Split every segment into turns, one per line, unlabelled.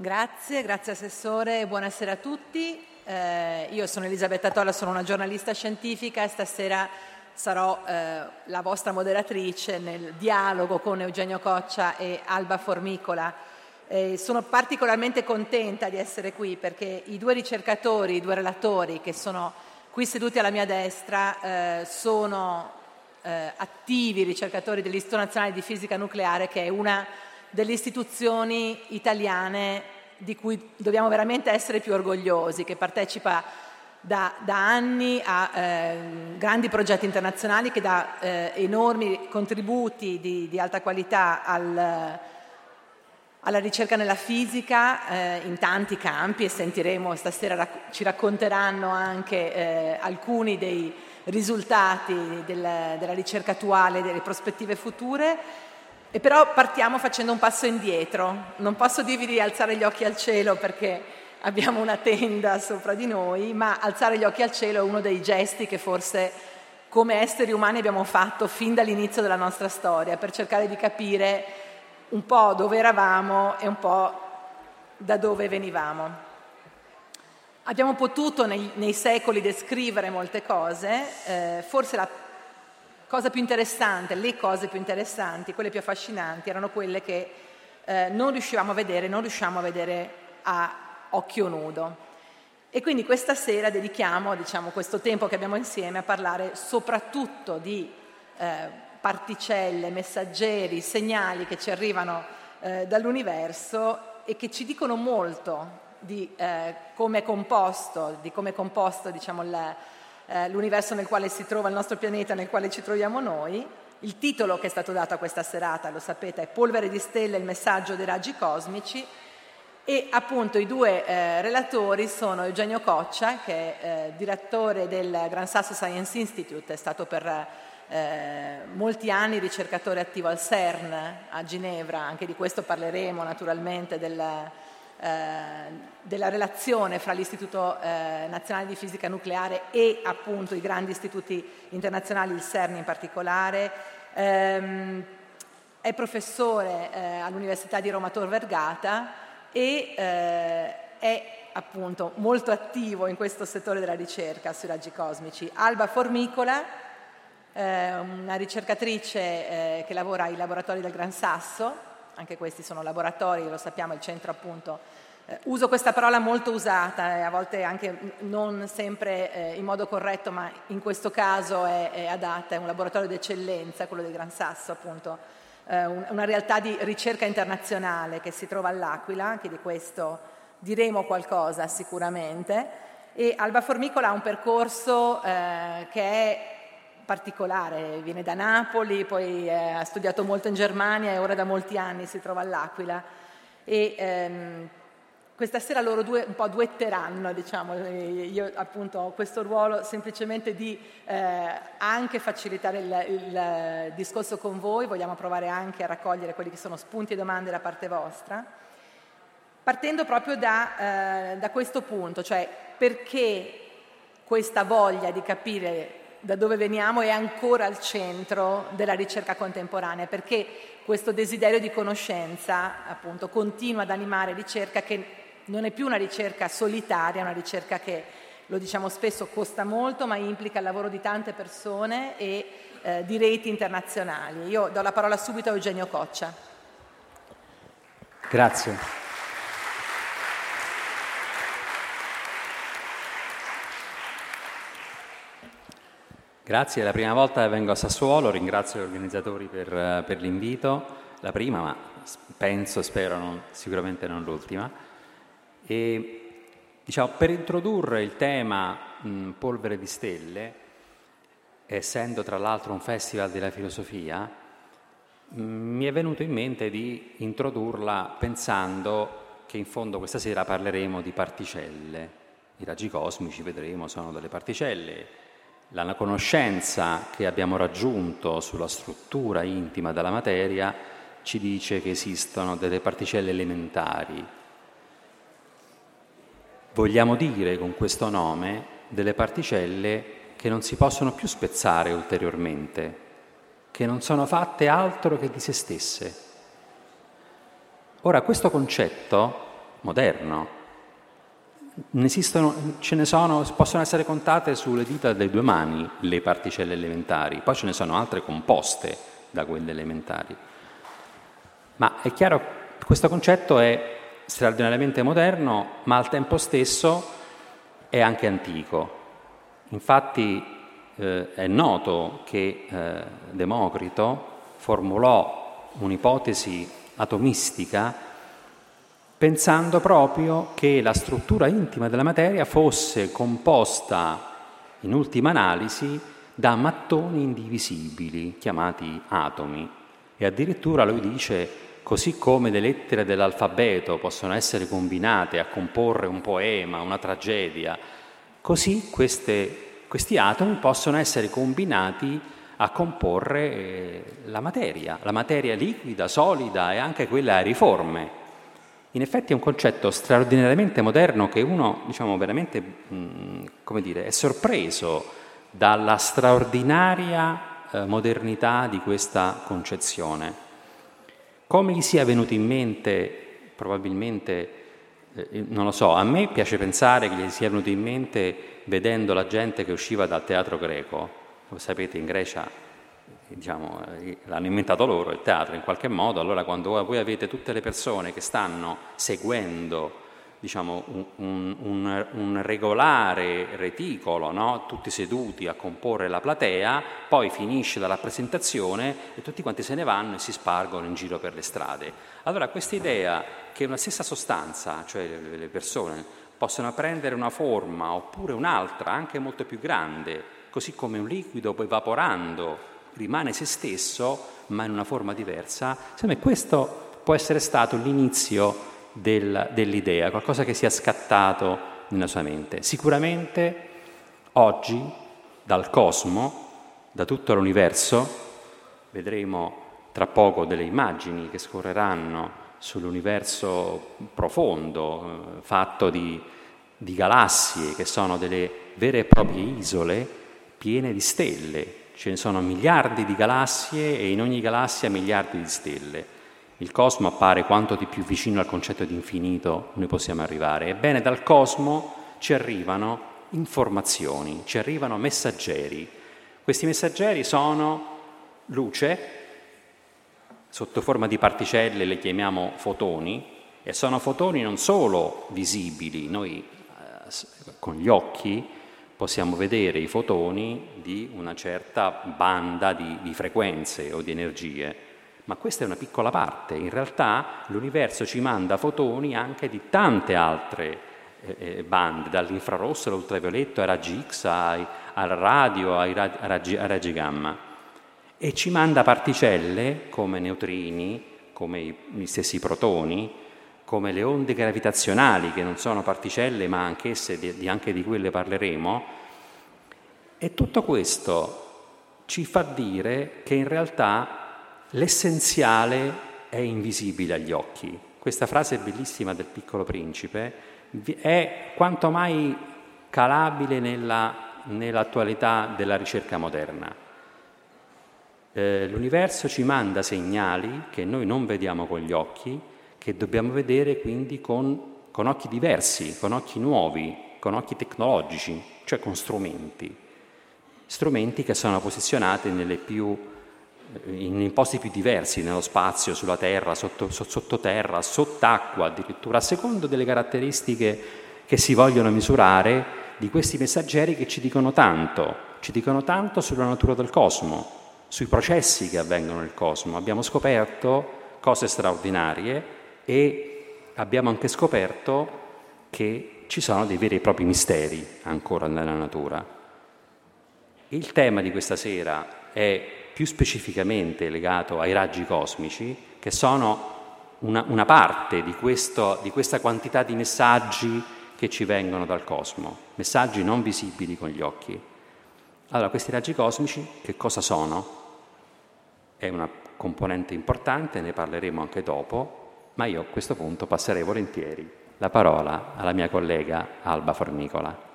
Grazie, grazie Assessore, buonasera a tutti. Eh, io sono Elisabetta Tolla, sono una giornalista scientifica e stasera sarò eh, la vostra moderatrice nel dialogo con Eugenio Coccia e Alba Formicola. Eh, sono particolarmente contenta di essere qui perché i due ricercatori, i due relatori che sono qui seduti alla mia destra eh, sono eh, attivi ricercatori dell'Istituto Nazionale di Fisica Nucleare che è una delle istituzioni italiane di cui dobbiamo veramente essere più orgogliosi, che partecipa da, da anni a eh, grandi progetti internazionali, che dà eh, enormi contributi di, di alta qualità al, alla ricerca nella fisica eh, in tanti campi e sentiremo stasera rac- ci racconteranno anche eh, alcuni dei risultati del, della ricerca attuale, delle prospettive future e però partiamo facendo un passo indietro. Non posso dirvi di alzare gli occhi al cielo perché abbiamo una tenda sopra di noi, ma alzare gli occhi al cielo è uno dei gesti che forse come esseri umani abbiamo fatto fin dall'inizio della nostra storia per cercare di capire un po' dove eravamo e un po' da dove venivamo. Abbiamo potuto nei, nei secoli descrivere molte cose, eh, forse la cosa più interessante, le cose più interessanti, quelle più affascinanti, erano quelle che eh, non riuscivamo a vedere, non riusciamo a vedere a occhio nudo. E quindi questa sera dedichiamo diciamo, questo tempo che abbiamo insieme a parlare soprattutto di eh, particelle, messaggeri, segnali che ci arrivano eh, dall'universo e che ci dicono molto di eh, come è composto, di come è composto diciamo, il, eh, l'universo nel quale si trova il nostro pianeta, nel quale ci troviamo noi. Il titolo che è stato dato a questa serata, lo sapete, è Polvere di stelle, il messaggio dei raggi cosmici e appunto i due eh, relatori sono Eugenio Coccia, che è eh, direttore del Gran Sasso Science Institute, è stato per eh, molti anni ricercatore attivo al CERN a Ginevra, anche di questo parleremo naturalmente del, della relazione fra l'Istituto eh, Nazionale di Fisica Nucleare e appunto i grandi istituti internazionali, il CERN in particolare. Ehm, è professore eh, all'Università di Roma Tor Vergata e eh, è appunto molto attivo in questo settore della ricerca sui raggi cosmici. Alba Formicola, eh, una ricercatrice eh, che lavora ai laboratori del Gran Sasso, anche questi sono laboratori, lo sappiamo, il centro appunto. Eh, uso questa parola molto usata e a volte anche non sempre eh, in modo corretto, ma in questo caso è, è adatta, è un laboratorio d'eccellenza, quello del Gran Sasso appunto, eh, un, una realtà di ricerca internazionale che si trova all'Aquila, anche di questo diremo qualcosa sicuramente. E Alba Formicola ha un percorso eh, che è particolare, viene da Napoli, poi eh, ha studiato molto in Germania e ora da molti anni si trova all'Aquila. E, ehm, questa sera loro due un po' duetteranno, diciamo, io appunto ho questo ruolo semplicemente di eh, anche facilitare il, il, discorso con voi, vogliamo provare anche a raccogliere quelli che sono spunti e domande da parte vostra, partendo proprio da, eh, da questo punto, cioè perché questa voglia di capire da dove veniamo è ancora al centro della ricerca contemporanea, perché questo desiderio di conoscenza appunto continua ad animare ricerca che non è più una ricerca solitaria, una ricerca che, lo diciamo spesso, costa molto, ma implica il lavoro di tante persone e eh, di reti internazionali. Io do la parola subito a Eugenio Coccia.
Grazie. Grazie, è la prima volta che vengo a Sassuolo, ringrazio gli organizzatori per, eh, per l'invito, la prima, ma penso, spero, non, sicuramente non l'ultima. E, diciamo, per introdurre il tema mh, Polvere di Stelle, essendo tra l'altro un festival della filosofia, mh, mi è venuto in mente di introdurla pensando che in fondo questa sera parleremo di particelle. I raggi cosmici, vedremo, sono delle particelle la conoscenza che abbiamo raggiunto sulla struttura intima della materia ci dice che esistono delle particelle elementari. Vogliamo dire con questo nome delle particelle che non si possono più spezzare ulteriormente, che non sono fatte altro che di se stesse. Ora questo concetto moderno. Ne esistono, ce ne sono, possono essere contate sulle dita delle due mani le particelle elementari, poi ce ne sono altre composte da quelle elementari. Ma è chiaro, questo concetto è straordinariamente moderno, ma al tempo stesso è anche antico. Infatti eh, è noto che eh, Democrito formulò un'ipotesi atomistica pensando proprio che la struttura intima della materia fosse composta, in ultima analisi, da mattoni indivisibili, chiamati atomi. E addirittura lui dice, così come le lettere dell'alfabeto possono essere combinate a comporre un poema, una tragedia, così queste, questi atomi possono essere combinati a comporre eh, la materia, la materia liquida, solida e anche quella aeriforme. In effetti è un concetto straordinariamente moderno che uno, diciamo, veramente, mh, come dire, è sorpreso dalla straordinaria eh, modernità di questa concezione. Come gli sia venuto in mente, probabilmente, eh, non lo so, a me piace pensare che gli sia venuto in mente vedendo la gente che usciva dal teatro greco. Lo sapete, in Grecia diciamo, eh, l'hanno inventato loro il teatro in qualche modo, allora quando voi avete tutte le persone che stanno seguendo diciamo, un, un, un, regolare reticolo, no? tutti seduti a comporre la platea, poi finisce la rappresentazione e tutti quanti se ne vanno e si spargono in giro per le strade. Allora questa idea che una stessa sostanza, cioè le persone, possono prendere una forma oppure un'altra, anche molto più grande, così come un liquido poi evaporando rimane se stesso, ma in una forma diversa, secondo me questo può essere stato l'inizio del, dell'idea, qualcosa che sia scattato nella sua mente. Sicuramente oggi dal cosmo, da tutto l'universo, vedremo tra poco delle immagini che scorreranno sull'universo profondo, eh, fatto di, di galassie che sono delle vere e proprie isole piene di stelle, Ce ne sono miliardi di galassie e in ogni galassia miliardi di stelle. Il cosmo appare quanto di più vicino al concetto di infinito noi possiamo arrivare. Ebbene, dal cosmo ci arrivano informazioni, ci arrivano messaggeri. Questi messaggeri sono luce, sotto forma di particelle le chiamiamo fotoni, e sono fotoni non solo visibili, noi eh, con gli occhi possiamo vedere i fotoni di una certa banda di, di, frequenze o di energie, ma questa è una piccola parte. In realtà l'universo ci manda fotoni anche di tante altre eh, eh bande, dall'infrarosso all'ultravioletto, ai raggi X, ai, al radio, ai raggi, ai raggi gamma. E ci manda particelle come neutrini, come gli stessi protoni, come le onde gravitazionali, che non sono particelle ma anch'esse, di, anche di quelle parleremo, e tutto questo ci fa dire che in realtà l'essenziale è invisibile agli occhi. Questa frase bellissima del piccolo principe è quanto mai calabile nella, nell'attualità della ricerca moderna. Eh, l'universo ci manda segnali che noi non vediamo con gli occhi, che dobbiamo vedere quindi con, con occhi diversi, con occhi nuovi, con occhi tecnologici, cioè con strumenti. Strumenti che sono posizionati più, eh, in posti più diversi, nello spazio, sulla terra, sotto, sottoterra, sott'acqua addirittura, a secondo delle caratteristiche che si vogliono misurare di questi messaggeri che ci dicono tanto, ci dicono tanto sulla natura del cosmo, sui processi che avvengono nel cosmo. Abbiamo scoperto cose straordinarie e abbiamo anche scoperto che ci sono dei veri e propri misteri ancora nella natura. Il tema di questa sera è più specificamente legato ai raggi cosmici, che sono una, una parte di, questo, di questa quantità di messaggi che ci vengono dal cosmo, messaggi non visibili con gli occhi. Allora, questi raggi cosmici che cosa sono? È una componente importante, ne parleremo anche dopo, ma io a questo punto passerei volentieri la parola alla mia collega Alba Fornicola.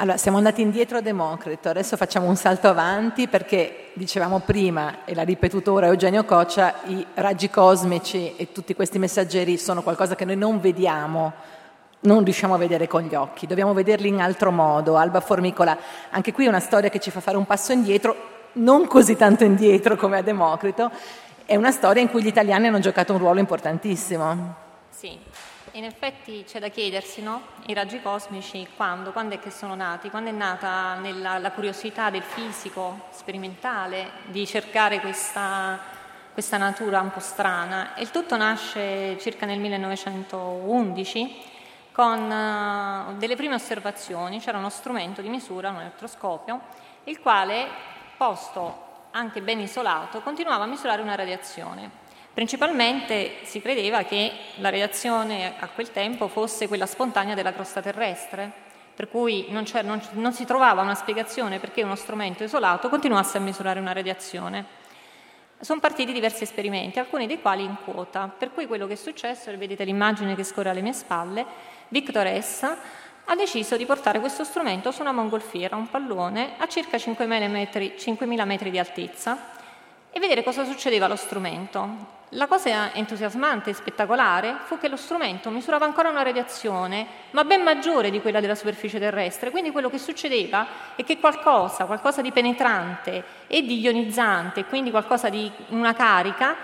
Allora, siamo andati indietro a Democrito, adesso facciamo un salto avanti perché dicevamo prima, e l'ha ripetuto ora Eugenio Coccia, i raggi cosmici e tutti questi messaggeri sono qualcosa che noi non vediamo, non riusciamo a vedere con gli occhi, dobbiamo vederli in altro modo. Alba Formicola, anche qui è una storia che ci fa fare un passo indietro, non così tanto indietro come a Democrito, è una storia in cui gli italiani hanno giocato un ruolo importantissimo.
Sì, in effetti c'è da chiedersi, no? I raggi cosmici quando? Quando è che sono nati? Quando è nata nella, la curiosità del fisico sperimentale di cercare questa, questa natura un po' strana? E il tutto nasce circa nel 1911 con uh, delle prime osservazioni, c'era uno strumento di misura, un elettroscopio, il quale, posto anche ben isolato, continuava a misurare una radiazione. Principalmente si credeva che la reazione a quel tempo fosse quella spontanea della crosta terrestre, per cui non, non, non si trovava una spiegazione perché uno strumento isolato continuasse a misurare una radiazione. Sono partiti diversi esperimenti, alcuni dei quali in quota, per cui quello che è successo, vedete l'immagine che scorre alle mie spalle, Victor S. ha deciso di portare questo strumento su una mongolfiera, un pallone, a circa 5.000 metri, 5.000 metri di altezza e vedere cosa succedeva allo strumento. La cosa entusiasmante e spettacolare fu che lo strumento misurava ancora una radiazione, ma ben maggiore di quella della superficie terrestre, quindi quello che succedeva è che qualcosa, qualcosa di penetrante e di ionizzante, quindi qualcosa di una carica,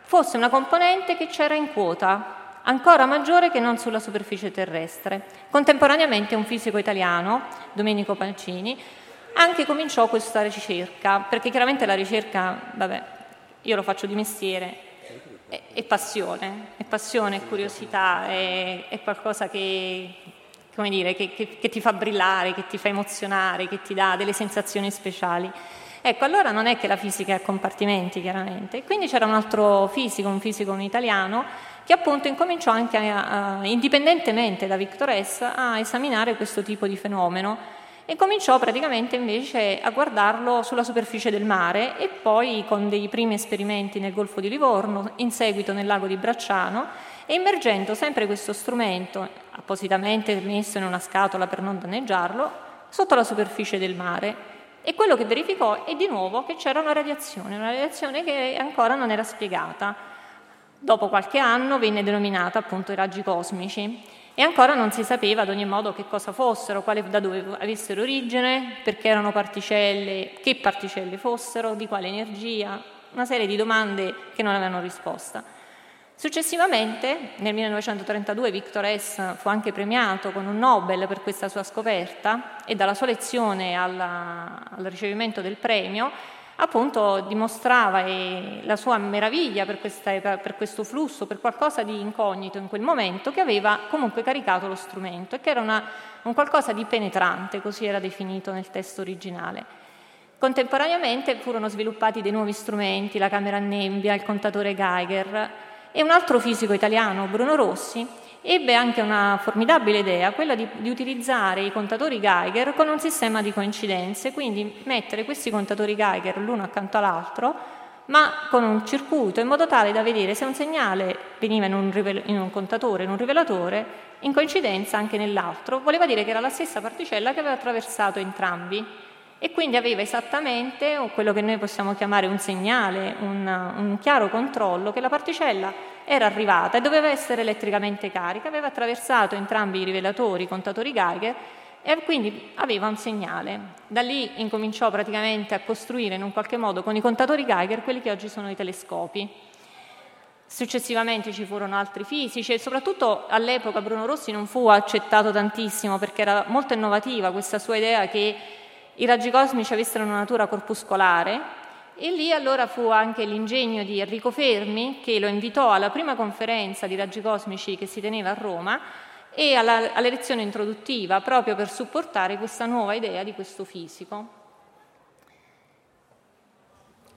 fosse una componente che c'era in quota, ancora maggiore che non sulla superficie terrestre. Contemporaneamente un fisico italiano, Domenico Pancini, anche cominciò questa ricerca, perché chiaramente la ricerca, vabbè, io lo faccio di mestiere, è, passione, è passione, è curiosità, è, è qualcosa che, dire, che, che, che, ti fa brillare, che ti fa emozionare, che ti dà delle sensazioni speciali. Ecco, allora non è che la fisica è a compartimenti, chiaramente. Quindi c'era un altro fisico, un fisico un italiano, che appunto incominciò anche, a, a, indipendentemente da Victor S., a esaminare questo tipo di fenomeno e cominciò praticamente invece a guardarlo sulla superficie del mare e poi con dei primi esperimenti nel Golfo di Livorno, in seguito nel lago di Bracciano e immergendo sempre questo strumento, appositamente messo in una scatola per non danneggiarlo, sotto la superficie del mare. E quello che verificò è di nuovo che c'era una radiazione, una radiazione che ancora non era spiegata. Dopo qualche anno venne denominata appunto i raggi cosmici e ancora non si sapeva ad ogni modo che cosa fossero, quale, da dove avessero origine, perché erano particelle, che particelle fossero, di quale energia, una serie di domande che non avevano risposta. Successivamente, nel 1932, Victor S. fu anche premiato con un Nobel per questa sua scoperta e dalla sua lezione alla, al ricevimento del premio appunto dimostrava la sua meraviglia per, questa, per, questo flusso, per qualcosa di incognito in quel momento che aveva comunque caricato lo strumento e che era una, un qualcosa di penetrante, così era definito nel testo originale. Contemporaneamente furono sviluppati dei nuovi strumenti, la camera a nebbia, il contatore Geiger e un altro fisico italiano, Bruno Rossi, ebbe anche una formidabile idea, quella di, di, utilizzare i contatori Geiger con un sistema di coincidenze, quindi mettere questi contatori Geiger l'uno accanto all'altro, ma con un circuito in modo tale da vedere se un segnale veniva in un, in un contatore, in un rivelatore, in coincidenza anche nell'altro, voleva dire che era la stessa particella che aveva attraversato entrambi e quindi aveva esattamente quello che noi possiamo chiamare un segnale, un, un, chiaro controllo che la particella era arrivata e doveva essere elettricamente carica, aveva attraversato entrambi i rivelatori, i contatori Geiger e quindi aveva un segnale. Da lì incominciò praticamente a costruire in un qualche modo con i contatori Geiger quelli che oggi sono i telescopi. Successivamente ci furono altri fisici e soprattutto all'epoca Bruno Rossi non fu accettato tantissimo perché era molto innovativa questa sua idea che i raggi cosmici avessero una natura corpuscolare e lì allora fu anche l'ingegno di Enrico Fermi che lo invitò alla prima conferenza di raggi cosmici che si teneva a Roma e alla, alla lezione introduttiva proprio per supportare questa nuova idea di questo fisico.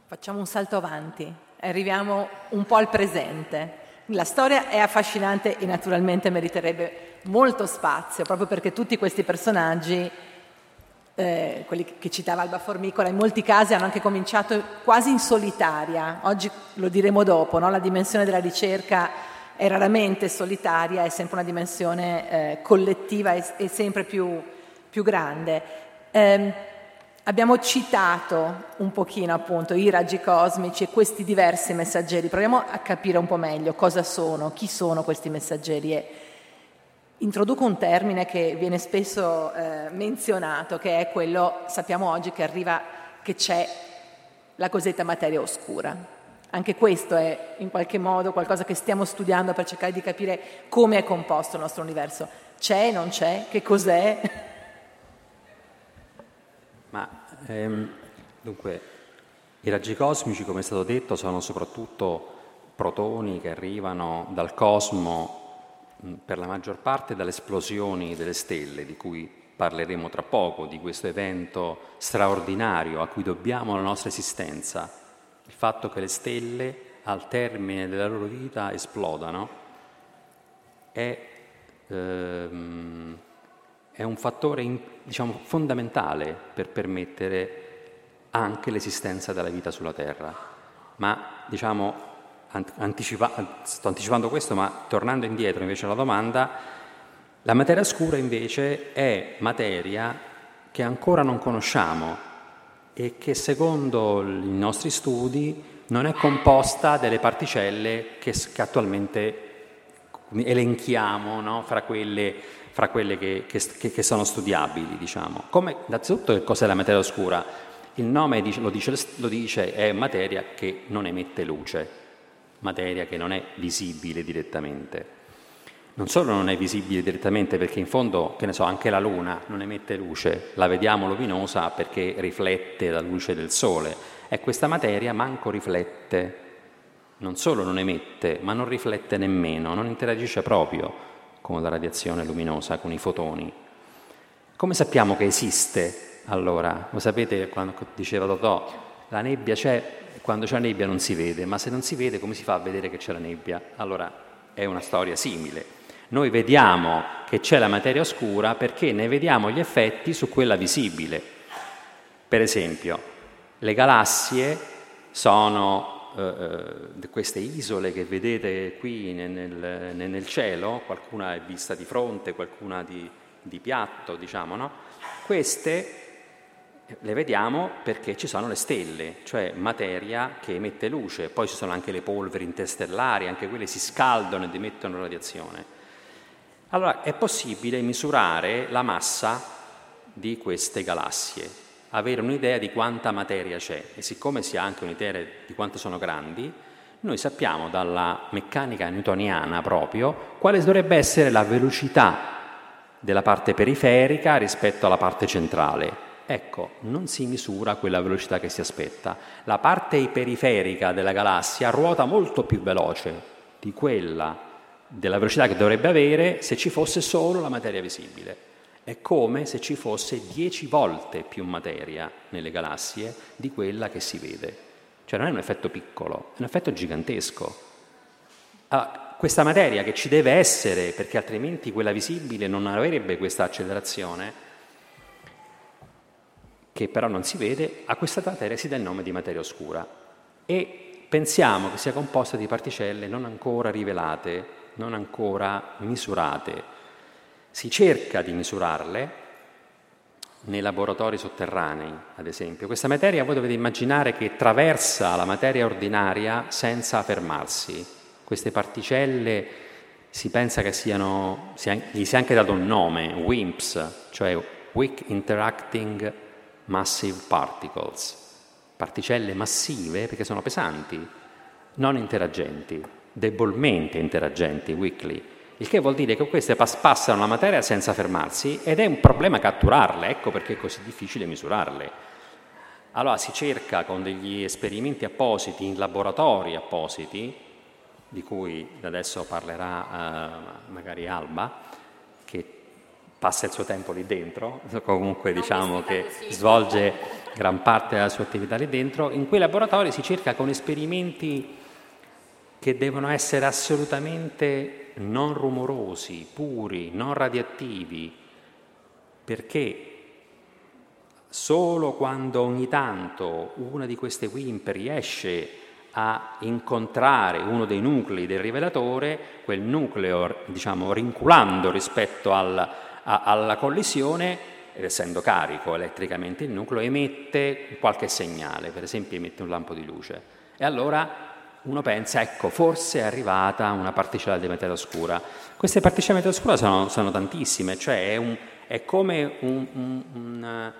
Facciamo un salto avanti, arriviamo un po' al presente. La storia è affascinante e naturalmente meriterebbe molto spazio, proprio perché tutti questi personaggi eh, quelli che citava Alba Formicola, in molti casi hanno anche cominciato quasi in solitaria, oggi lo diremo dopo, no? la dimensione della ricerca è raramente solitaria, è sempre una dimensione eh, collettiva e, e sempre più, più grande. Eh, abbiamo citato un pochino appunto i raggi cosmici e questi diversi messaggeri. Proviamo a capire un po' meglio cosa sono, chi sono questi messaggeri. E introduco un termine che viene spesso eh, menzionato, che è quello, sappiamo oggi che arriva, che c'è la cosiddetta materia oscura. Anche questo è in qualche modo qualcosa che stiamo studiando per cercare di capire come è composto il nostro universo. C'è, non c'è, che cos'è?
Ma ehm, dunque, i raggi cosmici, come è stato detto, sono soprattutto protoni che arrivano dal cosmo per la maggior parte dalle esplosioni delle stelle, di cui parleremo tra poco, di questo evento straordinario a cui dobbiamo la nostra esistenza il fatto che le stelle al termine della loro vita esplodano è, ehm, è un fattore diciamo, fondamentale per permettere anche l'esistenza della vita sulla Terra. Ma diciamo, anticipa- sto anticipando questo, ma tornando indietro invece alla domanda, la materia scura invece è materia che ancora non conosciamo e che secondo i nostri studi non è composta delle particelle che, che attualmente elenchiamo no? fra quelle, fra quelle che, che, che, sono studiabili. Diciamo. Come, innanzitutto che cos'è la materia oscura? Il nome lo, dice, lo dice, è materia che non emette luce, materia che non è visibile direttamente non solo non è visibile direttamente perché in fondo, che ne so, anche la Luna non emette luce, la vediamo luminosa perché riflette la luce del Sole e questa materia manco riflette, non solo non emette, ma non riflette nemmeno, non interagisce proprio con la radiazione luminosa, con i fotoni. Come sappiamo che esiste allora? Lo sapete quando diceva Totò, la nebbia c'è, quando c'è nebbia non si vede, ma se non si vede come si fa a vedere che c'è la nebbia? Allora è una storia simile. Noi vediamo che c'è la materia oscura perché ne vediamo gli effetti su quella visibile. Per esempio, le galassie sono eh, eh queste isole che vedete qui nel, nel, nel, cielo, qualcuna è vista di fronte, qualcuna di, di piatto, diciamo, no? Queste le vediamo perché ci sono le stelle, cioè materia che emette luce, poi ci sono anche le polveri interstellari, anche quelle si scaldano ed emettono radiazione. Allora è possibile misurare la massa di queste galassie, avere un'idea di quanta materia c'è e siccome si ha anche un'idea di quanto sono grandi, noi sappiamo dalla meccanica newtoniana proprio quale dovrebbe essere la velocità della parte periferica rispetto alla parte centrale. Ecco, non si misura quella velocità che si aspetta. La parte periferica della galassia ruota molto più veloce di quella della velocità che dovrebbe avere se ci fosse solo la materia visibile. È come se ci fosse dieci volte più materia nelle galassie di quella che si vede. Cioè non è un effetto piccolo, è un effetto gigantesco. Allora, questa materia che ci deve essere, perché altrimenti quella visibile non avrebbe questa accelerazione, che però non si vede, a questa materia si dà il nome di materia oscura. E pensiamo che sia composta di particelle non ancora rivelate non ancora misurate. Si cerca di misurarle nei laboratori sotterranei, ad esempio. Questa materia voi dovete immaginare che traversa la materia ordinaria senza fermarsi. Queste particelle si pensa che siano, gli sia anche dato un nome, WIMPs, cioè Weak Interacting Massive Particles, particelle massive perché sono pesanti, non interagenti debolmente interagenti, weakly, il che vuol dire che queste passano la materia senza fermarsi ed è un problema catturarle, ecco perché è così difficile misurarle. Allora si cerca con degli esperimenti appositi, in laboratori appositi, di cui adesso parlerà uh, magari Alba, passa il suo tempo lì dentro, comunque diciamo che svolge gran parte della sua attività lì dentro, in quei laboratori si cerca con esperimenti che devono essere assolutamente non rumorosi, puri, non radioattivi, perché solo quando ogni tanto una di queste WIMP riesce a incontrare uno dei nuclei del rivelatore, quel nucleo, diciamo, rinculando rispetto al, alla collisione, ed essendo carico elettricamente il nucleo, emette qualche segnale, per esempio emette un lampo di luce. E allora uno pensa, ecco, forse è arrivata una particella di materia oscura. Queste particelle di materia oscura sono, sono tantissime, cioè è, un, è come un, un, un,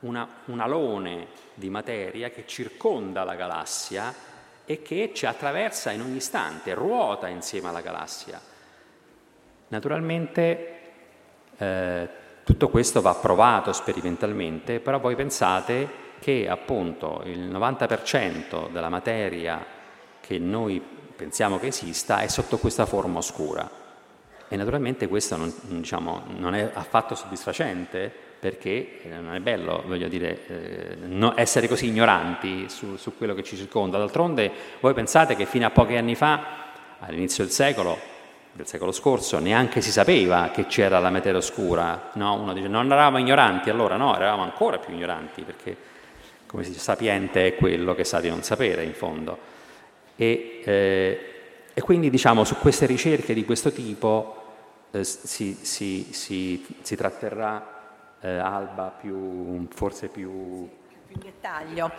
una, un alone di materia che circonda la galassia e che ci attraversa in ogni istante, ruota insieme alla galassia. Naturalmente eh, tutto questo va provato sperimentalmente, però voi pensate che appunto il 90% della materia che noi pensiamo che esista è sotto questa forma oscura. E naturalmente questo non, diciamo, non è affatto soddisfacente perché eh, non è bello, voglio dire, eh, no, essere così ignoranti su, su quello che ci circonda. D'altronde voi pensate che fino a pochi anni fa, all'inizio del secolo, del secolo scorso neanche si sapeva che c'era la materia oscura, no? uno dice non eravamo ignoranti, allora no, eravamo ancora più ignoranti perché come si dice sapiente è quello che sa di non sapere in fondo. E, eh, e quindi diciamo su queste ricerche di questo tipo eh, si, si, si, si, tratterrà eh, Alba più, forse più...
più in dettaglio.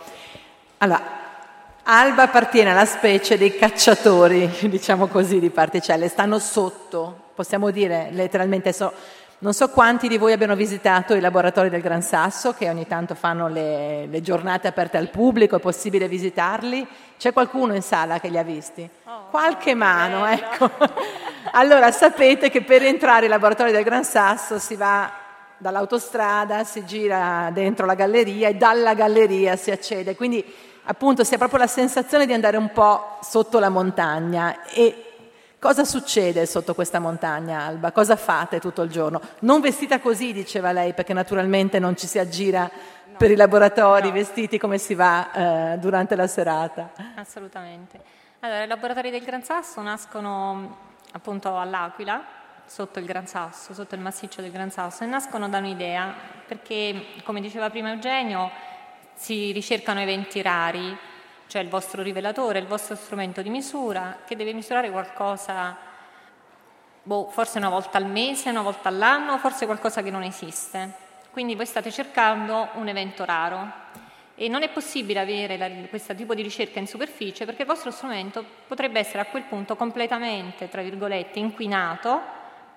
Allora, Alba appartiene alla specie dei cacciatori, diciamo così, di particelle, stanno sotto, possiamo dire letteralmente, so, non so quanti di voi abbiano visitato i laboratori del Gran Sasso, che ogni tanto fanno le, le giornate aperte al pubblico, è possibile visitarli. C'è qualcuno in sala che li ha visti? Oh, Qualche mano, ecco. allora sapete che per entrare ai laboratori del Gran Sasso si va dall'autostrada, si gira dentro la galleria e dalla galleria si accede. Quindi appunto si ha proprio la sensazione di andare un po' sotto la montagna e Cosa succede sotto questa montagna, Alba? Cosa fate tutto il giorno? Non vestita così, diceva lei, perché naturalmente non ci si aggira no. per i laboratori no. vestiti come si va eh, durante la serata.
Assolutamente. Allora, i laboratori del Gran Sasso nascono appunto all'Aquila, sotto il Gran Sasso, sotto il massiccio del Gran Sasso, e nascono da un'idea, perché come diceva prima Eugenio, si ricercano eventi rari, cioè il vostro rivelatore, il vostro strumento di misura, che deve misurare qualcosa, boh, forse una volta al mese, una volta all'anno, forse qualcosa che non esiste. Quindi voi state cercando un evento raro e non è possibile avere la, questo tipo di ricerca in superficie perché il vostro strumento potrebbe essere a quel punto completamente, tra virgolette, inquinato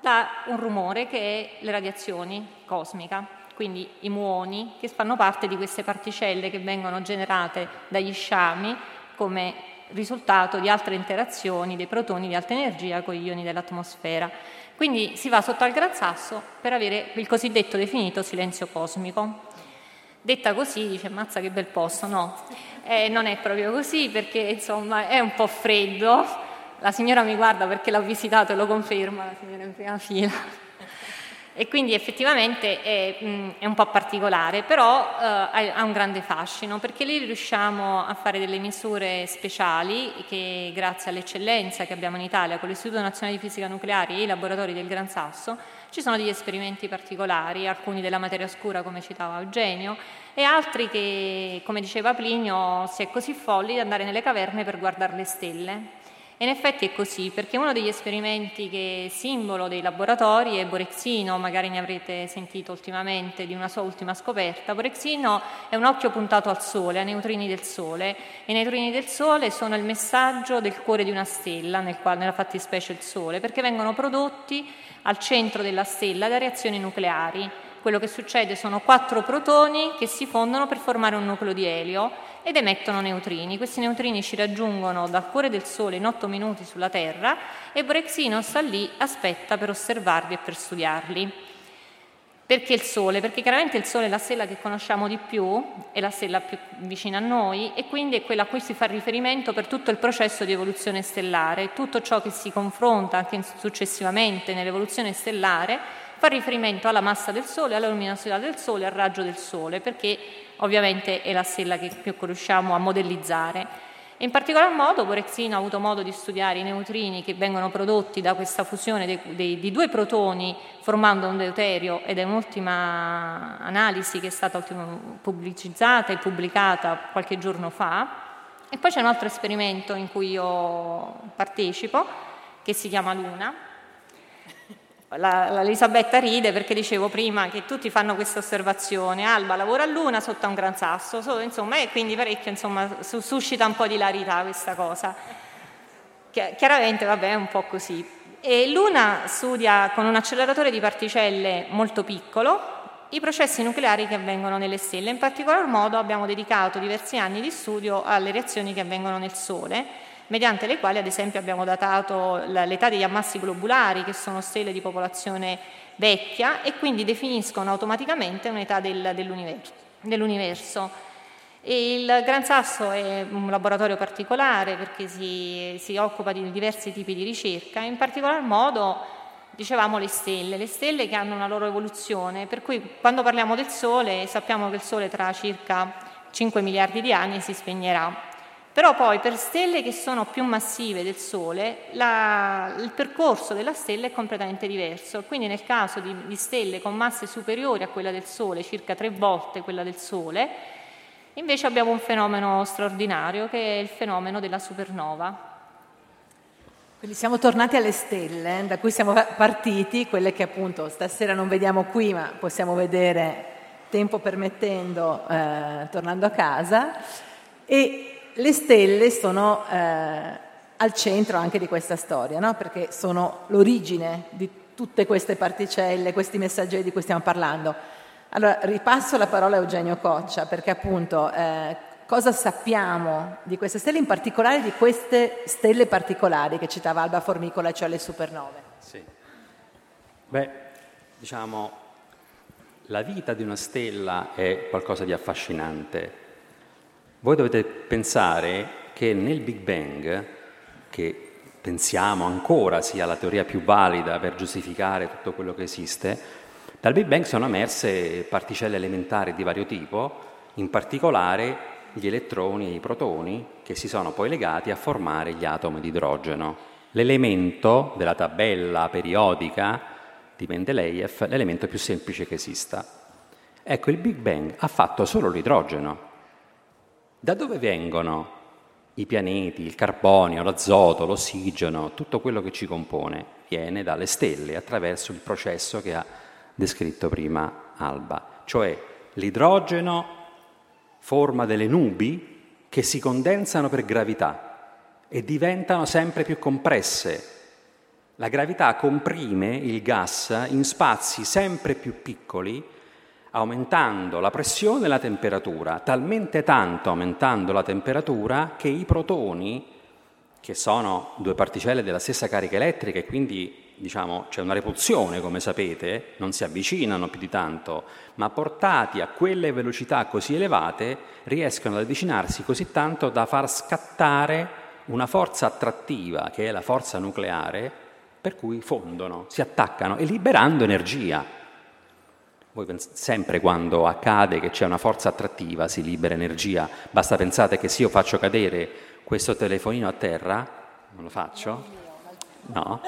da un rumore che è le radiazioni cosmiche quindi i muoni, che fanno parte di queste particelle che vengono generate dagli sciami come risultato di altre interazioni dei protoni di alta energia con gli ioni dell'atmosfera. Quindi si va sotto al Gran Sasso per avere il cosiddetto definito silenzio cosmico. Detta così dice, mazza che bel posto, no, eh, non è proprio così perché insomma è un po' freddo, la signora mi guarda perché l'ha visitato e lo conferma, la signora in prima fila e quindi effettivamente è, è un po' particolare, però eh, ha un grande fascino perché lì riusciamo a fare delle misure speciali che grazie all'eccellenza che abbiamo in Italia con l'Istituto Nazionale di Fisica Nucleare e i laboratori del Gran Sasso, ci sono degli esperimenti particolari, alcuni della materia oscura come citava Eugenio e altri che, come diceva Plinio, si è così folli di andare nelle caverne per guardare le stelle in effetti è così, perché uno degli esperimenti che è simbolo dei laboratori è Borexino, magari ne avrete sentito ultimamente di una sua ultima scoperta. Borexino è un occhio puntato al Sole, ai neutrini del Sole. I neutrini del Sole sono il messaggio del cuore di una stella, nel quale, nella fattispecie il Sole, perché vengono prodotti al centro della stella da reazioni nucleari. Quello che succede sono quattro protoni che si fondono per formare un nucleo di elio ed emettono neutrini. Questi neutrini ci raggiungono dal cuore del Sole in 8 minuti sulla Terra e Borexino sta lì, aspetta per osservarli e per studiarli. Perché il Sole? Perché chiaramente il Sole è la stella che conosciamo di più, è la stella più vicina a noi e quindi è quella a cui si fa riferimento per tutto il processo di evoluzione stellare. Tutto ciò che si confronta anche successivamente nell'evoluzione stellare fa riferimento alla massa del Sole, alla luminosità del Sole, al raggio del Sole, perché ovviamente è la stella che più riusciamo a modellizzare. in particolar modo Borexino ha avuto modo di studiare i neutrini che vengono prodotti da questa fusione dei, dei, di due protoni formando un deuterio ed è un'ultima analisi che è stata pubblicizzata e pubblicata qualche giorno fa. E poi c'è un altro esperimento in cui io partecipo che si chiama Luna, la, la Elisabetta ride perché dicevo prima che tutti fanno questa osservazione, Alba lavora a luna sotto a un gran sasso, so, insomma, e quindi parecchio insomma, suscita un po' di larità questa cosa. Chiaramente, vabbè, è un po' così. E Luna studia con un acceleratore di particelle molto piccolo i processi nucleari che avvengono nelle stelle. In particolar modo abbiamo dedicato diversi anni di studio alle reazioni che avvengono nel Sole mediante le quali ad esempio abbiamo datato l'età degli ammassi globulari, che sono stelle di popolazione vecchia e quindi definiscono automaticamente un'età del, dell'universo. dell'universo. il Gran Sasso è un laboratorio particolare perché si, si, occupa di diversi tipi di ricerca, in particolar modo dicevamo le stelle, le stelle che hanno una loro evoluzione, per cui quando parliamo del Sole sappiamo che il Sole tra circa 5 miliardi di anni si spegnerà però poi per stelle che sono più massive del Sole la, il percorso della stella è completamente diverso, quindi nel caso di, di stelle con masse superiori a quella del Sole, circa tre volte quella del Sole, invece abbiamo un fenomeno straordinario che è il fenomeno della supernova.
Quindi siamo tornati alle stelle da cui siamo partiti, quelle che appunto stasera non vediamo qui ma possiamo vedere tempo permettendo eh, tornando a casa. E le stelle sono eh, al centro anche di questa storia, no? perché sono l'origine di tutte queste particelle, questi messaggeri di cui stiamo parlando. Allora, ripasso la parola a Eugenio Coccia, perché appunto eh, cosa sappiamo di queste stelle, in particolare di queste stelle particolari che citava Alba Formicola, cioè le supernove?
Sì. Beh, diciamo, la vita di una stella è qualcosa di affascinante voi dovete pensare che nel Big Bang, che pensiamo ancora sia la teoria più valida per giustificare tutto quello che esiste, dal Big Bang sono emerse particelle elementari di vario tipo, in particolare gli elettroni e i protoni che si sono poi legati a formare gli atomi di idrogeno. L'elemento della tabella periodica di Mendeleev, l'elemento più semplice che esista. Ecco, il Big Bang ha fatto solo l'idrogeno, da dove vengono i pianeti, il carbonio, l'azoto, l'ossigeno, tutto quello che ci compone? Viene dalle stelle attraverso il processo che ha descritto prima Alba, cioè l'idrogeno forma delle nubi che si condensano per gravità e diventano sempre più compresse. La gravità comprime il gas in spazi sempre più piccoli aumentando la pressione e la temperatura, talmente tanto aumentando la temperatura che i protoni, che sono due particelle della stessa carica elettrica e quindi diciamo, c'è una repulsione, come sapete, non si avvicinano più di tanto, ma portati a quelle velocità così elevate riescono ad avvicinarsi così tanto da far scattare una forza attrattiva, che è la forza nucleare, per cui fondono, si attaccano e liberando energia. Voi pens- sempre quando accade che c'è una forza attrattiva si libera energia, basta pensate che se io faccio cadere questo telefonino a terra, non lo faccio? No?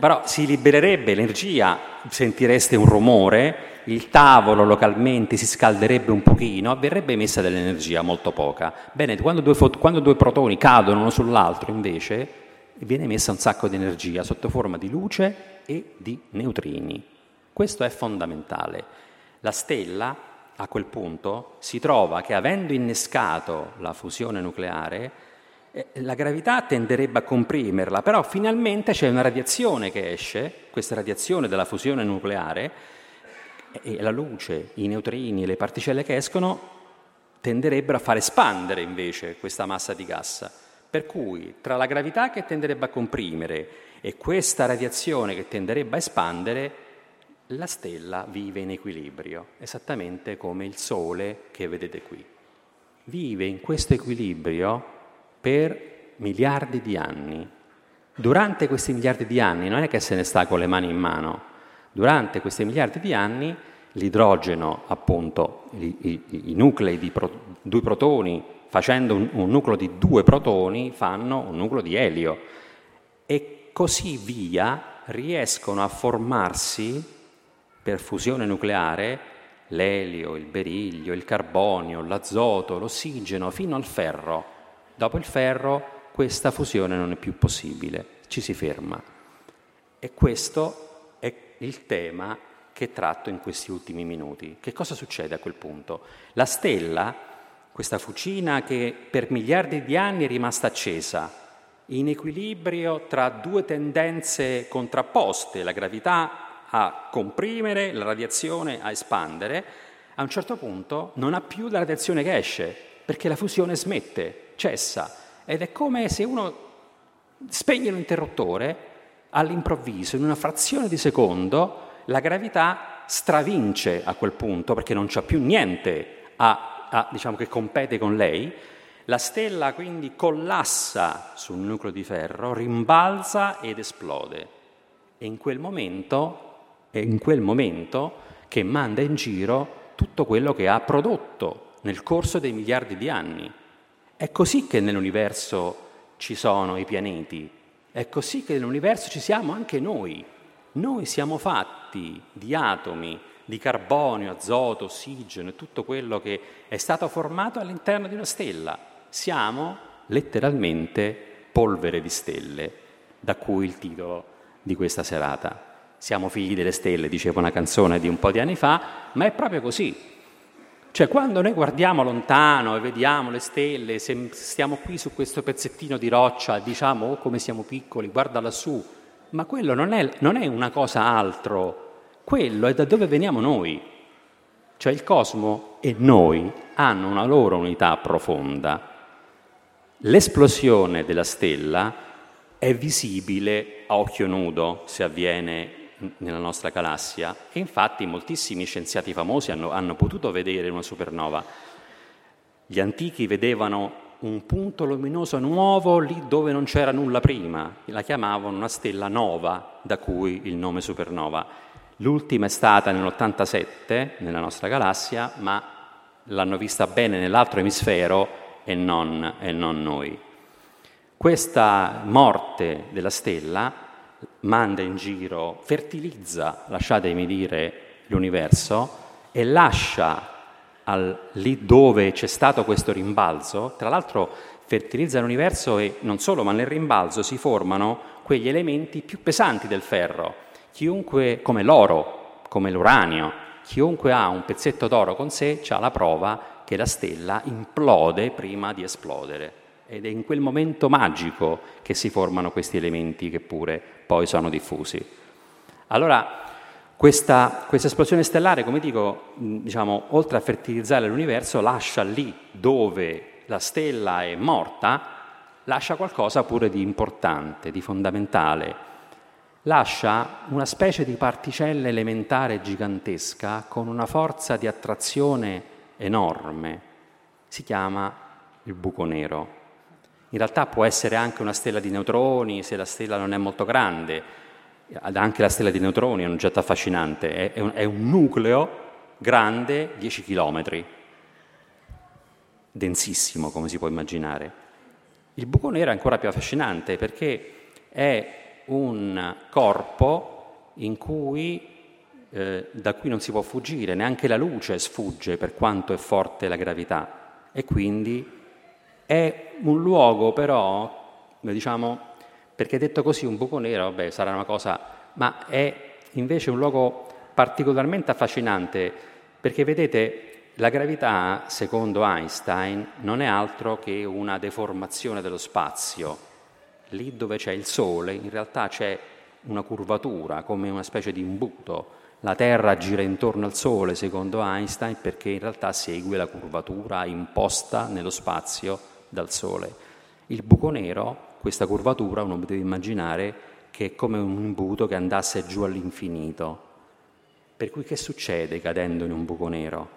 Però si libererebbe energia, sentireste un rumore, il tavolo localmente si scalderebbe un pochino, verrebbe emessa dell'energia molto poca. Bene, quando due, fot- quando due protoni cadono uno sull'altro invece viene emessa un sacco di energia sotto forma di luce e di neutrini. Questo è fondamentale. La stella a quel punto si trova che avendo innescato la fusione nucleare, eh, la gravità tenderebbe a comprimerla, però finalmente c'è una radiazione che esce, questa radiazione della fusione nucleare, e la luce, i neutrini, le particelle che escono tenderebbero a far espandere invece questa massa di gas. Per cui tra la gravità che tenderebbe a comprimere e questa radiazione che tenderebbe a espandere, la stella vive in equilibrio, esattamente come il Sole che vedete qui. Vive in questo equilibrio per miliardi di anni. Durante questi miliardi di anni non è che se ne sta con le mani in mano, durante questi miliardi di anni l'idrogeno, appunto, i, i, i nuclei di pro, due protoni, facendo un, un nucleo di due protoni, fanno un nucleo di elio e così via riescono a formarsi per fusione nucleare l'elio, il beriglio, il carbonio, l'azoto, l'ossigeno, fino al ferro. Dopo il ferro questa fusione non è più possibile, ci si ferma. E questo è il tema che tratto in questi ultimi minuti. Che cosa succede a quel punto? La stella, questa fucina che per miliardi di anni è rimasta accesa, in equilibrio tra due tendenze contrapposte, la gravità a comprimere, la radiazione a espandere, a un certo punto non ha più la radiazione che esce, perché la fusione smette, cessa. Ed è come se uno spegne l'interruttore, all'improvviso, in una frazione di secondo, la gravità stravince a quel punto, perché non c'è più niente a, a, diciamo, che compete con lei, la stella quindi collassa sul nucleo di ferro, rimbalza ed esplode. E in quel momento, in quel momento che manda in giro tutto quello che ha prodotto nel corso dei miliardi di anni. È così che nell'universo ci sono i pianeti, è così che nell'universo ci siamo anche noi. Noi siamo fatti di atomi, di carbonio, azoto, ossigeno e tutto quello che è stato formato all'interno di una stella siamo letteralmente polvere di stelle, da cui il titolo di questa serata. Siamo figli delle stelle, diceva una canzone di un po' di anni fa, ma è proprio così. Cioè quando noi guardiamo lontano e vediamo le stelle, se stiamo qui su questo pezzettino di roccia, diciamo oh come siamo piccoli, guarda lassù, ma quello non è, non è una cosa altro, quello è da dove veniamo noi. Cioè il cosmo e noi hanno una loro unità profonda L'esplosione della stella è visibile a occhio nudo se avviene nella nostra galassia e infatti moltissimi scienziati famosi hanno, hanno potuto vedere una supernova. Gli antichi vedevano un punto luminoso nuovo lì dove non c'era nulla prima, la chiamavano una stella nova, da cui il nome supernova. L'ultima è stata nell'87 nella nostra galassia, ma l'hanno vista bene nell'altro emisfero e non, e non noi. Questa morte della stella manda in giro, fertilizza, lasciatemi dire, l'universo e lascia al, lì dove c'è stato questo rimbalzo, tra l'altro fertilizza l'universo e non solo, ma nel rimbalzo si formano quegli elementi più pesanti del ferro, chiunque, come l'oro, come l'uranio, chiunque ha un pezzetto d'oro con sé ha la prova che la stella implode prima di esplodere. Ed è in quel momento magico che si formano questi elementi che pure poi sono diffusi. Allora, questa, questa esplosione stellare, come dico, diciamo, oltre a fertilizzare l'universo, lascia lì dove la stella è morta, lascia qualcosa pure di importante, di fondamentale. Lascia una specie di particella elementare gigantesca con una forza di attrazione enorme, si chiama il buco nero. In realtà può essere anche una stella di neutroni se la stella non è molto grande, anche la stella di neutroni è un oggetto affascinante, è un, è un nucleo grande 10 km, densissimo come si può immaginare. Il buco nero è ancora più affascinante perché è un corpo cui eh, da cui non si può fuggire, neanche la luce sfugge per quanto è forte la gravità. E quindi è un luogo però, diciamo, perché detto così un buco nero, vabbè, sarà una cosa, ma è invece un luogo particolarmente affascinante perché vedete la gravità, secondo Einstein, non è altro che una deformazione dello spazio. Lì dove c'è il Sole, in realtà c'è una curvatura, come una specie di imbuto la Terra gira intorno al Sole, secondo Einstein, perché in realtà segue la curvatura imposta nello spazio dal Sole. Il buco nero, questa curvatura, uno deve immaginare che è come un imbuto che andasse giù all'infinito. Per cui che succede cadendo in un buco nero?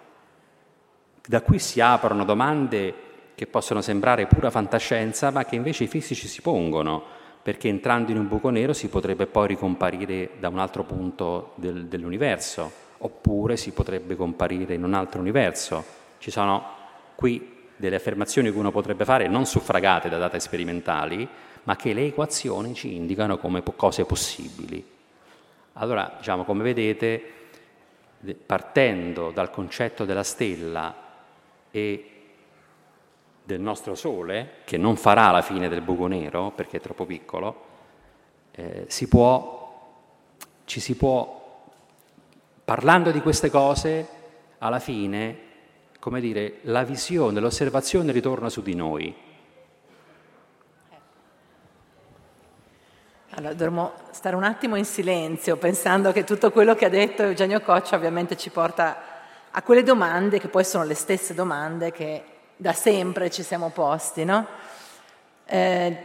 Da qui si aprono domande che possono sembrare pura fantascienza, ma che invece i fisici si pongono perché entrando in un buco nero si potrebbe poi ricomparire da un altro punto del, dell'universo, oppure si potrebbe comparire in un altro universo. Ci sono qui delle affermazioni che uno potrebbe fare non suffragate da date sperimentali, ma che le equazioni ci indicano come cose possibili. Allora, diciamo, come vedete, partendo dal concetto della stella e del nostro Sole, che non farà la fine del buco nero perché è troppo piccolo, eh, si può, ci si può parlando di queste cose, alla fine, come dire, la visione, l'osservazione ritorna su di noi.
Allora, dovremmo stare un attimo in silenzio, pensando che tutto quello che ha detto Eugenio Coccia ovviamente ci porta a quelle domande che poi sono le stesse domande che da sempre ci siamo posti, no? Eh,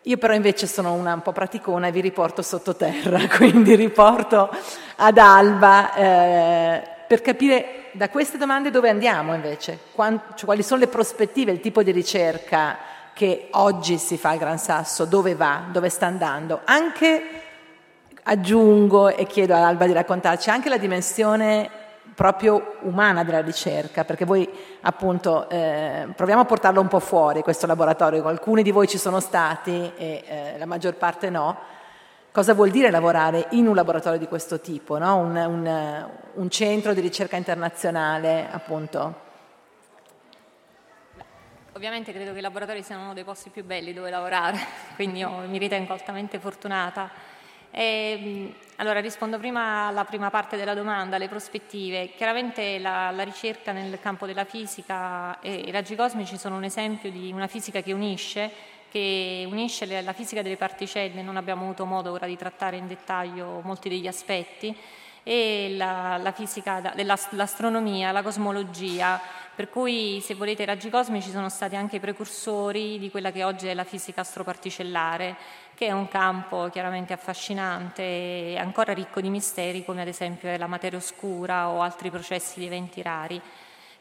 io però invece sono una un po' praticona e vi riporto sottoterra, quindi riporto ad Alba eh, per capire da queste domande dove andiamo invece, cioè, quali sono le prospettive, il tipo di ricerca che oggi si fa al Gran Sasso, dove va, dove sta andando. Anche, aggiungo e chiedo ad Alba di raccontarci, anche la dimensione proprio umana della ricerca, perché voi appunto eh, proviamo a portarlo un po' fuori questo laboratorio, alcuni di voi ci sono stati e eh, la maggior parte no. Cosa vuol dire lavorare in un laboratorio di questo tipo, no? un, un, un centro di ricerca internazionale appunto?
Ovviamente credo che i laboratori siano uno dei posti più belli dove lavorare, quindi io mi ritengo altamente fortunata e, ehm, allora rispondo prima alla prima parte della domanda, le prospettive. Chiaramente la, la, ricerca nel campo della fisica e i raggi cosmici sono un esempio di una fisica che unisce, che unisce la fisica delle particelle, non abbiamo avuto modo ora di trattare in dettaglio molti degli aspetti, e la, la fisica dell'astronomia, la cosmologia, per cui se volete i raggi cosmici sono stati anche i precursori di quella che oggi è la fisica astroparticellare che è un campo chiaramente affascinante e ancora ricco di misteri come ad esempio la materia oscura o altri processi di eventi rari.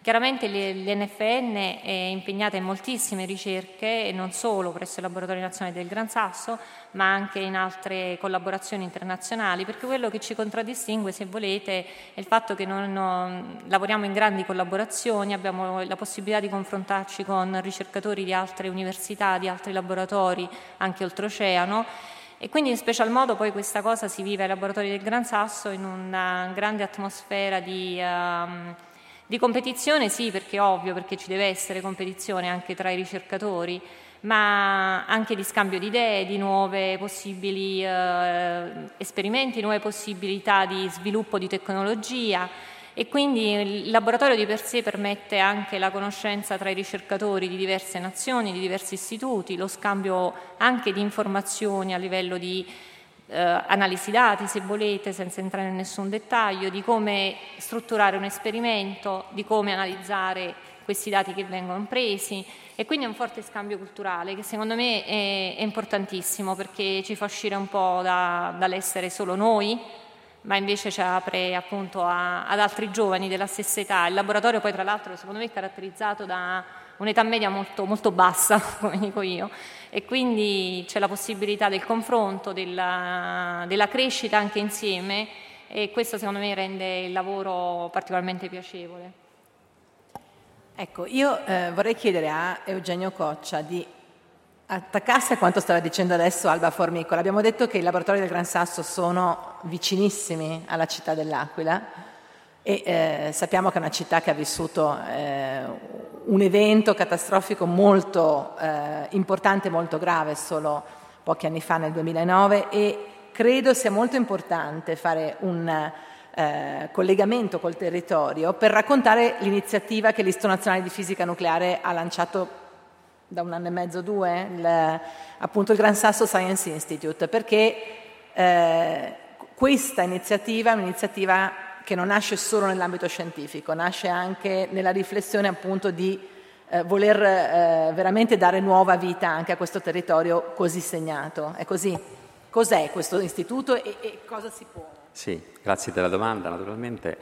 Chiaramente l'NFN è impegnata in moltissime ricerche, non solo presso il Laboratorio Nazionale del Gran Sasso, ma anche in altre collaborazioni internazionali, perché quello che ci contraddistingue, se volete, è il fatto che non, lavoriamo in grandi collaborazioni, abbiamo la possibilità di confrontarci con ricercatori di altre università, di altri laboratori, anche oltreoceano, e quindi in special modo poi questa cosa si vive ai laboratori del Gran Sasso in una grande atmosfera di... Um, di competizione sì, perché è ovvio, perché ci deve essere competizione anche tra i ricercatori, ma anche di scambio di idee, di nuovi possibili eh, esperimenti, nuove possibilità di sviluppo di tecnologia. E quindi il laboratorio di per sé permette anche la conoscenza tra i ricercatori di diverse nazioni, di diversi istituti, lo scambio anche di informazioni a livello di eh, analisi dati, se volete, senza entrare in nessun dettaglio, di come strutturare un esperimento, di come analizzare questi dati che vengono presi e quindi è un forte scambio culturale che secondo me è, è importantissimo perché ci fa uscire un po' da, dall'essere solo noi, ma invece ci apre appunto a, ad altri giovani della stessa età. Il laboratorio poi tra l'altro secondo me è caratterizzato da un'età media molto, molto bassa, come dico io, e quindi c'è la possibilità del confronto, della, della crescita anche insieme e questo secondo me rende il lavoro particolarmente piacevole.
Ecco, io eh, vorrei chiedere a Eugenio Coccia di attaccarsi a quanto stava dicendo adesso Alba Formicola. Abbiamo detto che i laboratori del Gran Sasso sono vicinissimi alla città dell'Aquila e eh, sappiamo che è una città che ha vissuto eh, un evento catastrofico molto eh, importante, molto grave, solo pochi anni fa, nel 2009, e credo sia molto importante fare un eh, collegamento col territorio per raccontare l'iniziativa che l'Istituto Nazionale di Fisica Nucleare ha lanciato da un anno e mezzo, due, il, appunto il Gran Sasso Science Institute, perché eh, questa iniziativa è un'iniziativa che non nasce solo nell'ambito scientifico, nasce anche nella riflessione appunto di eh, voler eh, veramente dare nuova vita anche a questo territorio così segnato. È così? Cos'è questo istituto e, e cosa si può?
Sì, grazie della domanda naturalmente.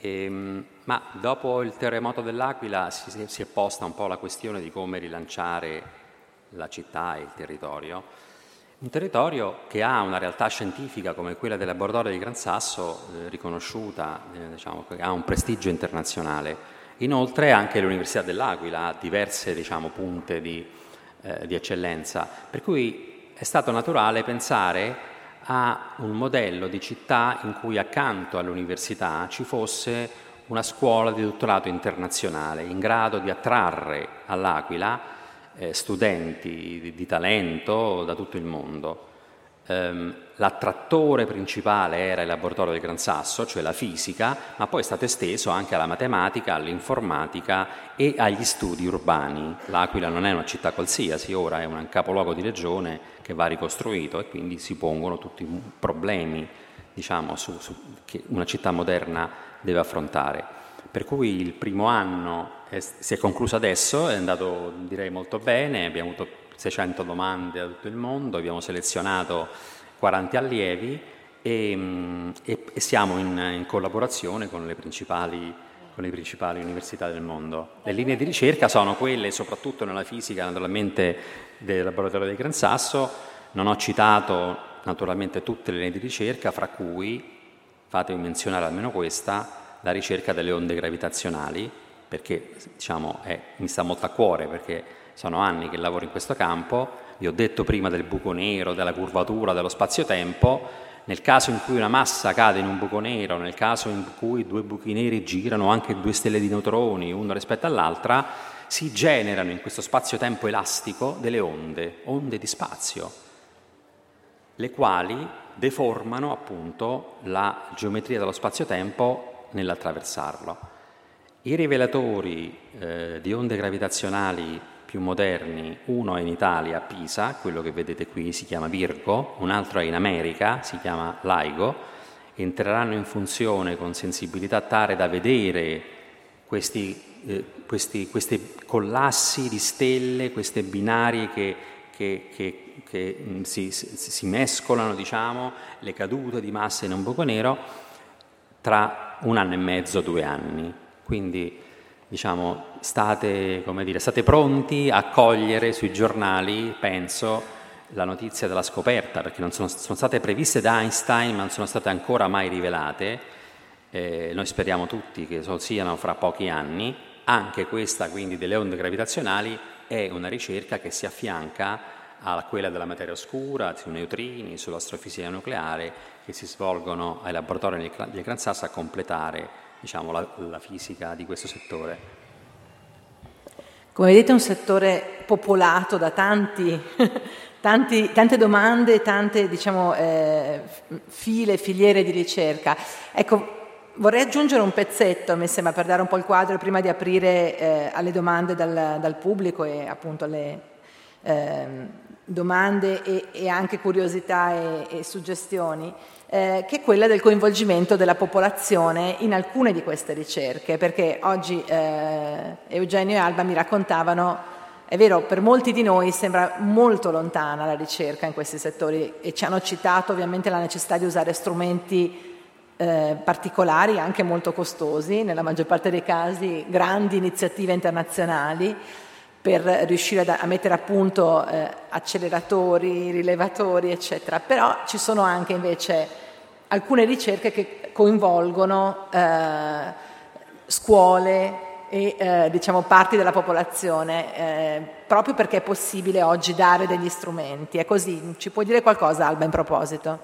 Ehm, ma dopo il terremoto dell'Aquila si, si è posta un po' la questione di come rilanciare la città e il territorio un territorio che ha una realtà scientifica come quella del laboratorio di Gran Sasso, eh, riconosciuta, eh, diciamo, che ha un prestigio internazionale. Inoltre anche l'Università dell'Aquila ha diverse diciamo, punte di, eh, di eccellenza, per cui è stato naturale pensare a un modello di città in cui accanto all'università ci fosse una scuola di dottorato internazionale in grado di attrarre all'Aquila eh, studenti di, di, talento da tutto il mondo. ehm, l'attrattore principale era il laboratorio del Gran Sasso, cioè la fisica, ma poi è stato esteso anche alla matematica, all'informatica e agli studi urbani. L'Aquila non è una città qualsiasi, ora è un capoluogo di regione che va ricostruito e quindi si pongono tutti i problemi diciamo, su, su, che una città moderna deve affrontare. Per cui il primo anno è, si è concluso adesso, è andato direi molto bene, abbiamo avuto 600 domande da tutto il mondo, abbiamo selezionato 40 allievi e, mm, e, e siamo in, in, collaborazione con le, con le principali università del mondo. Le linee di ricerca sono quelle, soprattutto nella fisica, naturalmente, del laboratorio del Gran Sasso. Non ho citato naturalmente tutte le linee di ricerca, fra cui, fatemi menzionare almeno questa, la ricerca delle onde gravitazionali, perché diciamo, è, mi sta molto a cuore, perché sono anni che lavoro in questo campo, vi ho detto prima del buco nero, della curvatura, dello spazio-tempo, nel caso in cui una massa cade in un buco nero, nel caso in cui due buchi neri girano anche due stelle di neutroni, una rispetto all'altra, si generano in questo spazio-tempo elastico delle onde, onde di spazio le quali deformano appunto la geometria dello spazio-tempo nell'attraversarlo. I rivelatori eh, di onde gravitazionali più moderni, uno è in Italia, a Pisa, quello che vedete qui si chiama Virgo, un altro è in America, si chiama LIGO, entreranno in funzione con sensibilità tale da vedere questi, eh, questi, questi collassi di stelle, queste binarie che, che, che che mm, si, si, mescolano diciamo, le cadute di massa in un buco nero tra un anno e mezzo, due anni. Quindi diciamo, state, dire, state pronti a cogliere sui giornali, penso, la notizia della scoperta, perché non sono, sono state previste da Einstein ma non sono state ancora mai rivelate. Eh, noi speriamo tutti che siano fra pochi anni. Anche questa, quindi, delle onde gravitazionali è una ricerca che si affianca a quella della materia oscura, sui neutrini, sull'astrofisica nucleare, che si svolgono ai laboratori di Gran Sasso a completare diciamo, la, la fisica di questo settore.
Come vedete è un settore popolato da tanti, tanti, tante domande, tante diciamo, eh, file, filiere di ricerca. Ecco, vorrei aggiungere un pezzetto, mi sembra, per dare un po' il quadro prima di aprire eh, alle domande dal, dal, pubblico e appunto alle, eh, domande e, e anche curiosità e, e suggestioni, eh, che è quella del coinvolgimento della popolazione in alcune di queste ricerche, perché oggi eh, Eugenio e Alba mi raccontavano, è vero, per molti di noi sembra molto lontana la ricerca in questi settori e ci hanno citato ovviamente la necessità di usare strumenti eh, particolari, anche molto costosi, nella maggior parte dei casi grandi iniziative internazionali per riuscire a, mettere a punto eh, acceleratori, rilevatori, eccetera. Però ci sono anche invece alcune ricerche che coinvolgono eh, scuole e eh, diciamo parti della popolazione, eh, proprio perché è possibile oggi dare degli strumenti. È così, ci puoi dire qualcosa Alba in proposito?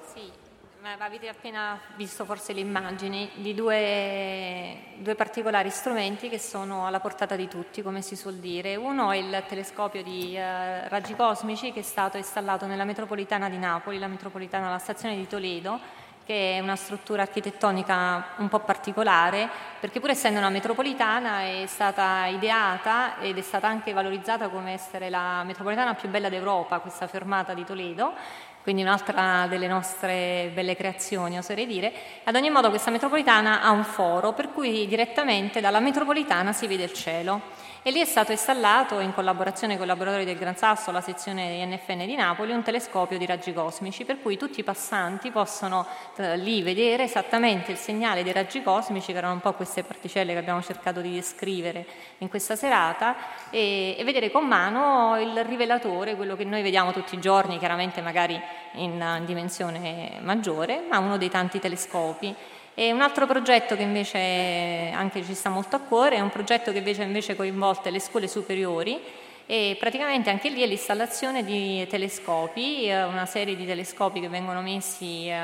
Avete appena visto forse le immagini di due, due, particolari strumenti che sono alla portata di tutti, come si suol dire. Uno è il telescopio di eh, raggi cosmici che è stato installato nella metropolitana di Napoli, la metropolitana alla stazione di Toledo, che è una struttura architettonica un po' particolare, perché pur essendo una metropolitana è stata ideata ed è stata anche valorizzata come essere la metropolitana più bella d'Europa, questa fermata di Toledo, quindi un'altra delle nostre belle creazioni, oserei dire. Ad ogni modo questa metropolitana ha un foro per cui direttamente dalla metropolitana si vede il cielo e lì è stato installato in collaborazione con i laboratori del Gran Sasso, la sezione NFN di Napoli, un telescopio di raggi cosmici per cui tutti i passanti possono eh, lì vedere esattamente il segnale dei raggi cosmici, che erano un po' queste particelle che abbiamo cercato di descrivere in questa serata, e, e vedere con mano il rivelatore, quello che noi vediamo tutti i giorni, chiaramente magari in, in dimensione maggiore, ma uno dei tanti telescopi. E un altro progetto che invece anche ci sta molto a cuore è un progetto che invece, invece coinvolte le scuole superiori e praticamente anche lì è l'installazione di telescopi, eh, una serie di telescopi che vengono messi eh,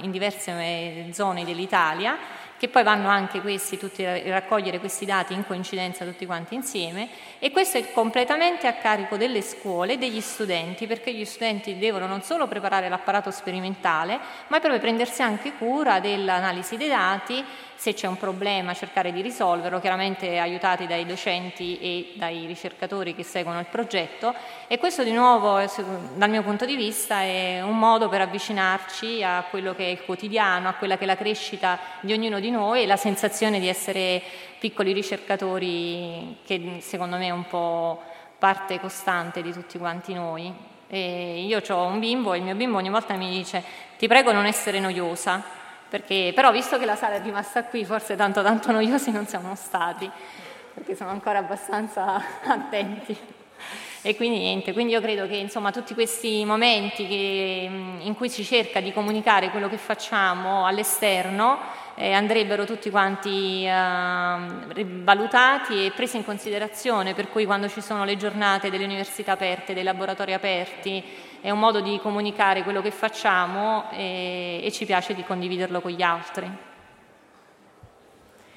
in diverse eh, zone dell'Italia che poi vanno anche questi tutti a raccogliere questi dati in coincidenza tutti quanti insieme e questo è completamente a carico delle scuole e degli studenti perché gli studenti devono non solo preparare l'apparato sperimentale ma proprio prendersi anche cura dell'analisi dei dati se c'è un problema cercare di risolverlo, chiaramente aiutati dai docenti e dai ricercatori che seguono il progetto e questo di nuovo dal mio punto di vista è un modo per avvicinarci a quello che è il quotidiano, a quella che è la crescita di ognuno di noi e la sensazione di essere piccoli ricercatori che secondo me è un po' parte costante di tutti quanti noi. E io ho un bimbo e il mio bimbo ogni volta mi dice ti prego non essere noiosa perché, però visto che la sala è rimasta qui, forse tanto tanto noiosi non siamo stati, perché sono ancora abbastanza attenti. E quindi niente, quindi io credo che insomma tutti questi momenti che, in cui si cerca di comunicare quello che facciamo all'esterno eh, andrebbero tutti quanti eh, valutati e presi in considerazione, per cui quando ci sono le giornate delle università aperte, dei laboratori aperti, è un modo di comunicare quello che facciamo e, e ci piace di condividerlo con gli altri.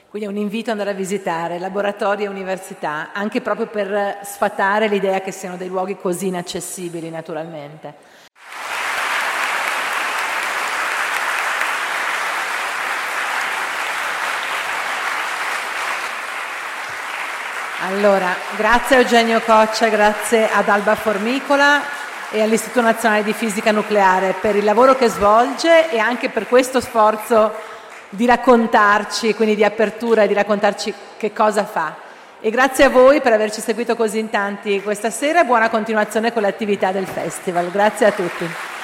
Quindi è un invito ad andare a visitare laboratori e università, anche proprio per sfatare l'idea che siano dei luoghi così inaccessibili naturalmente. Allora, grazie a Eugenio Coccia, grazie ad Alba Formicola e all'Istituto Nazionale di Fisica Nucleare per il lavoro che svolge e anche per questo sforzo di raccontarci, quindi di apertura e di raccontarci che cosa fa. E grazie a voi per averci seguito così in tanti questa sera e buona continuazione con l'attività del festival. Grazie a tutti.